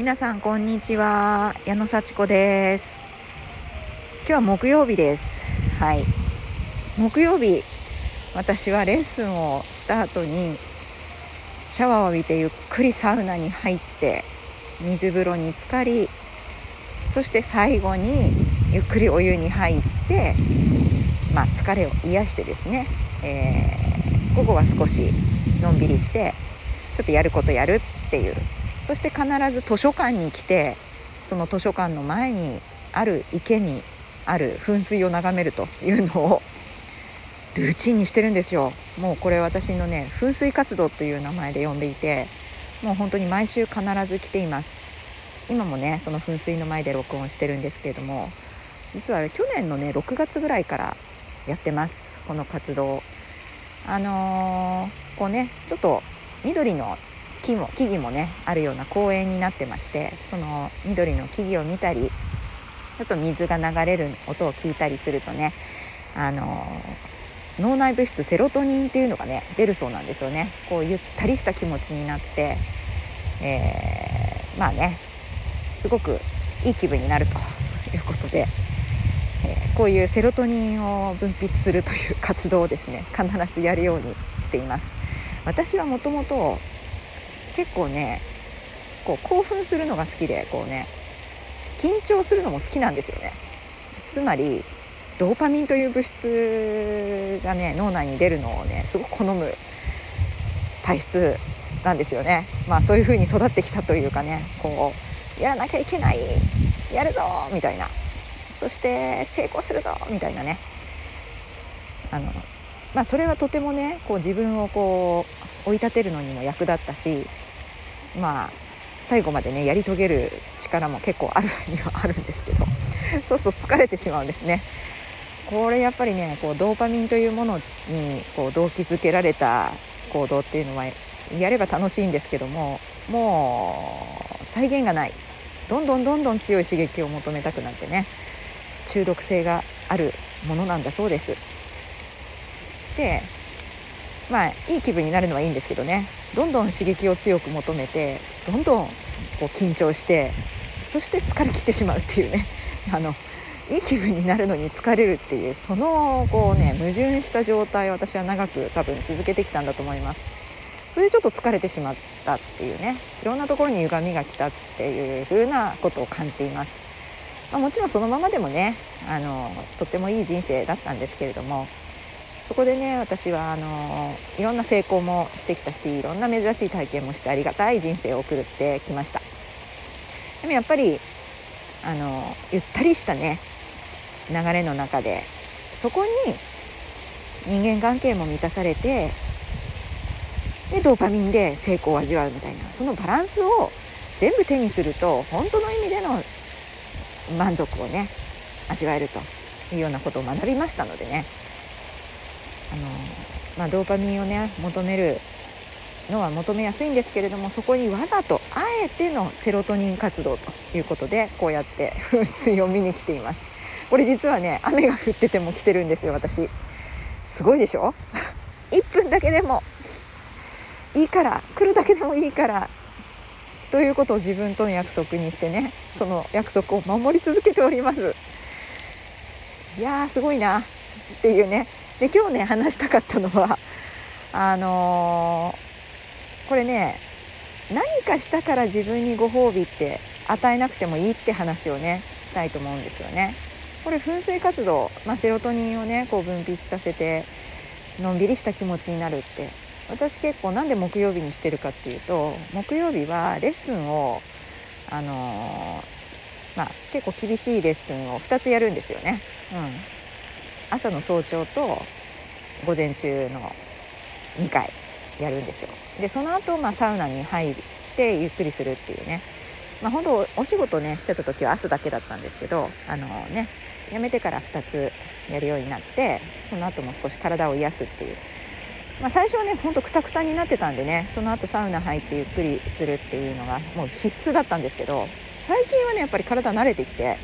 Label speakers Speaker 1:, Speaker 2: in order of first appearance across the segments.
Speaker 1: 皆さんこんにちは。矢野幸子です。今日は木曜日です。はい。木曜日私はレッスンをした後にシャワーを浴びてゆっくりサウナに入って水風呂に浸かりそして最後にゆっくりお湯に入ってまあ、疲れを癒してですね、えー、午後は少しのんびりしてちょっとやることやるっていうそして必ず図書館に来てその図書館の前にある池にある噴水を眺めるというのをルーチンにしてるんですよ。もうこれ私のね噴水活動という名前で呼んでいてもう本当に毎週必ず来ています。今もねその噴水の前で録音してるんですけれども実は去年のね6月ぐらいからやってますこの活動。あのー、こうねちょっと緑の木も木々もねあるような公園になってましてその緑の木々を見たりちょっと水が流れる音を聞いたりするとねあの、脳内物質セロトニンっていうのがね出るそうなんですよね。こうゆったりした気持ちになって、えー、まあねすごくいい気分になるということでえこういうセロトニンを分泌するという活動をですね必ずやるようにしています。私はもともと結構ねこう興奮するのが好きでこうね緊張するのも好きなんですよね。つまりドーパミンという物質がね脳内に出るのをねすごく好む体質なんですよね。まあそういう風に育ってきたというかねこうやらなきゃいけないやるぞみたいな。そして成功するぞみたいなね。あの、まあ、それはとてもねこう自分をこう追い立てるのにも役立ったしまあ最後までねやり遂げる力も結構あるにはあるんですけど そうすると疲れてしまうんですね。これやっぱりねこうドーパミンというものにこう動機づけられた行動っていうのはやれば楽しいんですけどももう再現がないどんどんどんどん強い刺激を求めたくなってね中毒性があるものなんだそうです。でまあいい気分になるのはいいんですけどねどんどん刺激を強く求めてどんどんこう緊張してそして疲れ切ってしまうっていうね あのいい気分になるのに疲れるっていうそのこうね矛盾した状態を私は長く多分続けてきたんだと思います。それでちょっと疲れてしまったっていうねいろんなところに歪みが来たっていう風なことを感じています。まあ、もちろんそのままでもねあのとってもいい人生だったんですけれどもそこでね私はあのいろんな成功もしてきたしいろんな珍しい体験もしてありがたい人生を送ってきました。でもやっぱりあのゆったりしたね流れの中でそこに人間関係も満たされてでドーパミンで成功を味わうみたいなそのバランスを全部手にすると本当の意味での満足をね味わえるというようなことを学びましたのでね。あの、まあ、ドーパミンをね求めるのは求めやすいんですけれどもそこにわざとあえてのセロトニン活動ということでこうやって 噴水を見に来ています。これ実はね雨が降ってても来てるんですよ私。すごいでしょ？1分だけでも。いいから来るだけでもいいから。ということを自分との約束にしてねその約束を守り続けております。いやーすごいな。っていうね。で今日ね話したかったのはあのー、これね何かしたから自分にご褒美って与えなくてもいいって話をねしたいと思うんですよね。これ噴水活動、まあ、セロトニンをねこう分泌させてのんびりした気持ちになるって私結構なんで木曜日にしてるかっていうと木曜日はレッスンをあのー、まあ、結構厳しいレッスンを2つやるんですよね。うん、朝の早朝と午前中の2回やるんですよ。でその後、まあサウナに入ってゆっくりするっていうね。まあ、本当お仕事ねしてた時は朝だけだったんですけどあのね辞めてから2つやるようになってその後も少し体を癒すっていうまあ、最初はねほんとくたくたになってたんでねその後サウナ入ってゆっくりするっていうのがもう必須だったんですけど最近はねやっぱり体慣れてきて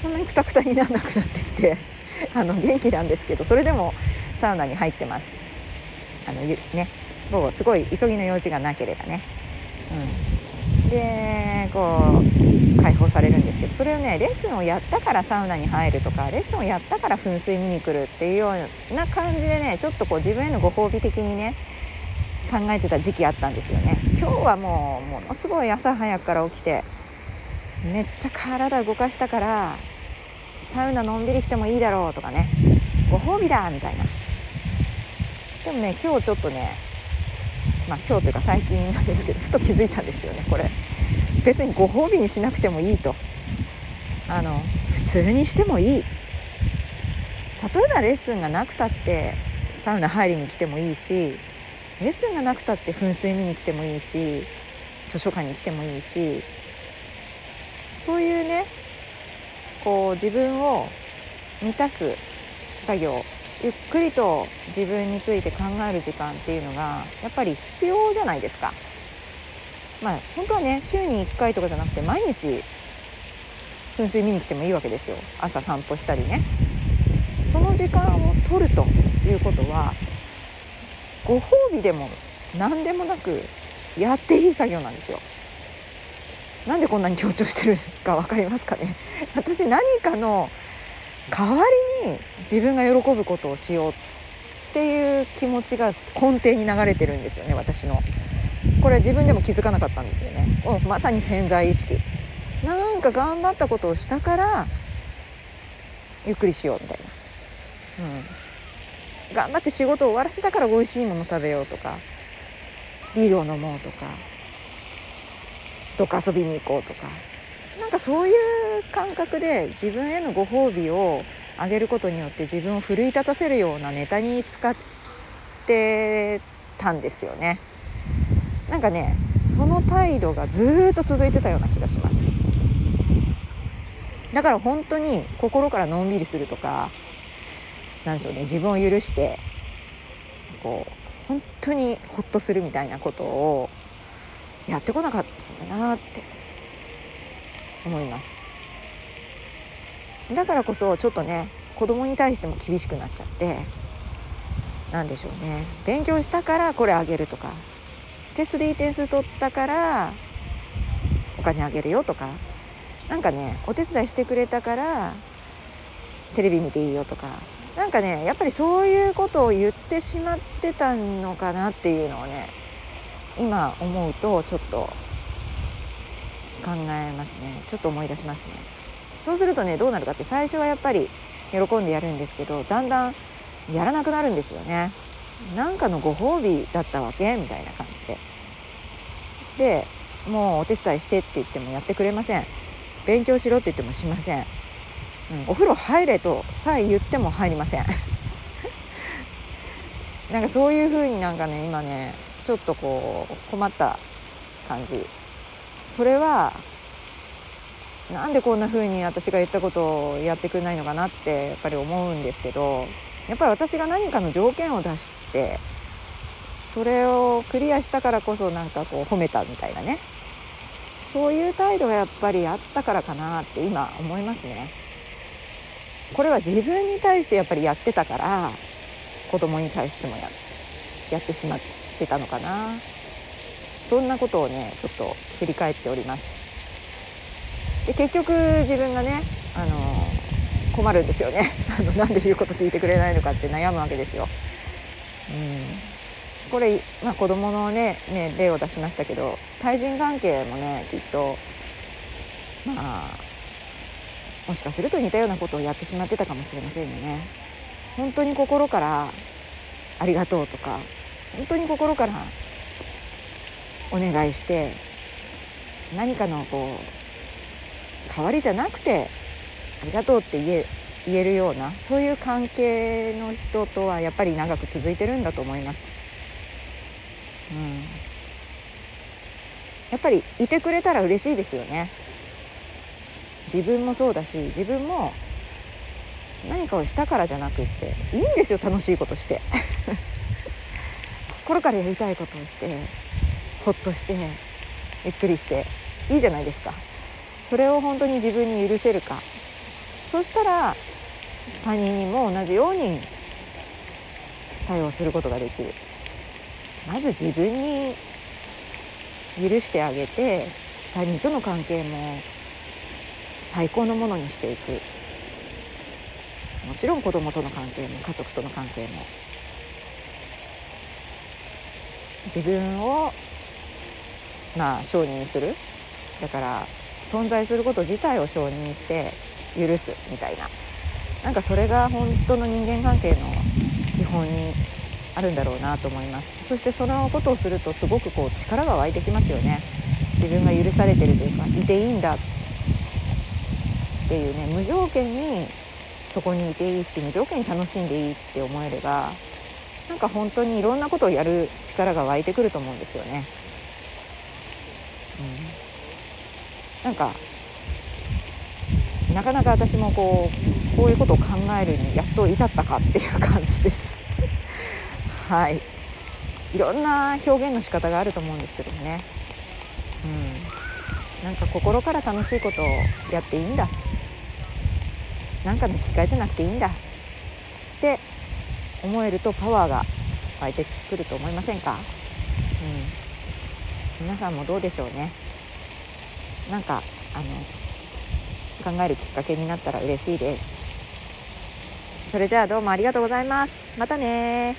Speaker 1: そんなにくたくたにならなくなってきて あの元気なんですけどそれでもサウナに入ってます。あのね。午後すごい急ぎの用事がなければね、うん、でこう解放されるんですけどそれをねレッスンをやったからサウナに入るとかレッスンをやったから噴水見に来るっていうような感じでねちょっとこう自分へのご褒美的にね考えてた時期あったんですよね。今日はもうものすごい朝早くから起きてめっちゃ体動かしたからサウナのんびりしてもいいだろうとかね。ご褒美だみたいな。でもね今日ちょっとねまあ今日というか最近なんですけどふと気づいたんですよねこれ。別にご褒美にしなくてもいいと。あの普通にしてもいい。例えばレッスンがなくたってサウナ入りに来てもいいしレッスンがなくたって噴水見に来てもいいし図書館に来てもいいしそういうねこう自分を満たす作業ゆっくりと自分について考える時間っていうのがやっぱり必要じゃないですか。まあ本当はね週に1回とかじゃなくて毎日噴水見に来てもいいわけですよ朝散歩したりね。その時間を取るということはご褒美でも何でもなくやっていい作業なんですよ。なんでこんなに強調してるか分かりますかね？私何かの代わりに自分が喜ぶことをしようっていう気持ちが根底に流れてるんですよね私の。これ自分でも気づかなかったんですよね。まさに潜在意識。なんか頑張ったことをしたからゆっくりしようみたいな、うん、頑張って仕事を終わらせたから美味しいもの食べようとかビールを飲もうとか。どっか遊びに行こうとか。なんかそういう感覚で自分へのご褒美をあげることによって自分を奮い立たせるようなネタに使ってたんですよね。なんかねその態度がずっと続いてたような気がします。だから本当に心からのんびりするとかなんでしょうね自分を許してこう本当にホッとするみたいなことをやってこなかったんだなって思います。だからこそちょっとね子供に対しても厳しくなっちゃって何でしょうね。勉強したからこれあげるとかテストでいい点数取ったからお金あげるよとかなんかねお手伝いしてくれたからテレビ見ていいよとかなんかねやっぱりそういうことを言ってしまってたのかなっていうのをね今思うとちょっと考えますね。ちょっと思い出しますね。そうするとねどうなるかって最初はやっぱり喜んでやるんですけどだんだんやらなくなるんですよね。なんかのご褒美だったわけ？みたいな感じで。でもうお手伝いしてって言ってもやってくれません。勉強しろって言ってもしません、うん、お風呂入れとさえ言っても入りません。なんかそういう風になんかね今ねちょっとこう困った感じ。それはなんでこんな風に私が言ったことをやってくれないのかなってやっぱり思うんですけどやっぱり私が何かの条件を出してそれをクリアしたからこそなんかこう褒めたみたいなね。そういう態度がやっぱりあったからかなって今思いますね。これは自分に対してやっぱりやってたから子供に対してもやってしまってたのかなそんなことをねちょっと振り返っております。で結局自分がねあの困るんですよね あのなんで言うこと聞いてくれないのかって悩むわけですよ。うんこれ、まあ、子供のねね例を出しましたけど対人関係もねきっとまあもしかすると似たようなことをやってしまってたかもしれませんよね。本当に心からありがとうとか本当に心からお願いして何かのこう代わりじゃなくてありがとうって言え言えるようなそういう関係の人とはやっぱり長く続いてるんだと思います。うん、やっぱりいてくれたら嬉しいですよね。自分もそうだし自分も何かをしたからじゃなくっていいんですよ楽しいことして心からやりたいことをしてほっとしてゆっくりしていいじゃないですか。それを本当に自分に許せるか。そうしたら他人にも同じように対応することができる。まず自分に許してあげて他人との関係も最高のものにしていく。もちろん子供との関係も家族との関係も。自分をまあ承認する。だから存在すること自体を承認して許すみたいな。なんかそれが本当の人間関係の基本にあるんだろうなと思います。そしてそのことをするとすごくこう力が湧いてきますよね。自分が許されてるというかいていいんだ。っていうね無条件にそこにいていいし無条件に楽しんでいいって思えればなんか本当にいろんなことをやる力が湧いてくると思うんですよね。うん、なんかなかなか私もこうこういうことを考えるにやっと至ったかっていう感じです。はい。いろんな表現の仕方があると思うんですけどもね。うん。なんか心から楽しいことをやっていいんだ。なんかの引き換えじゃなくていいんだ。思えるとパワーが湧いてくると思いませんか、うん、皆さんもどうでしょうね。なんかあの考えるきっかけになったら嬉しいです。それじゃあどうもありがとうございます。またね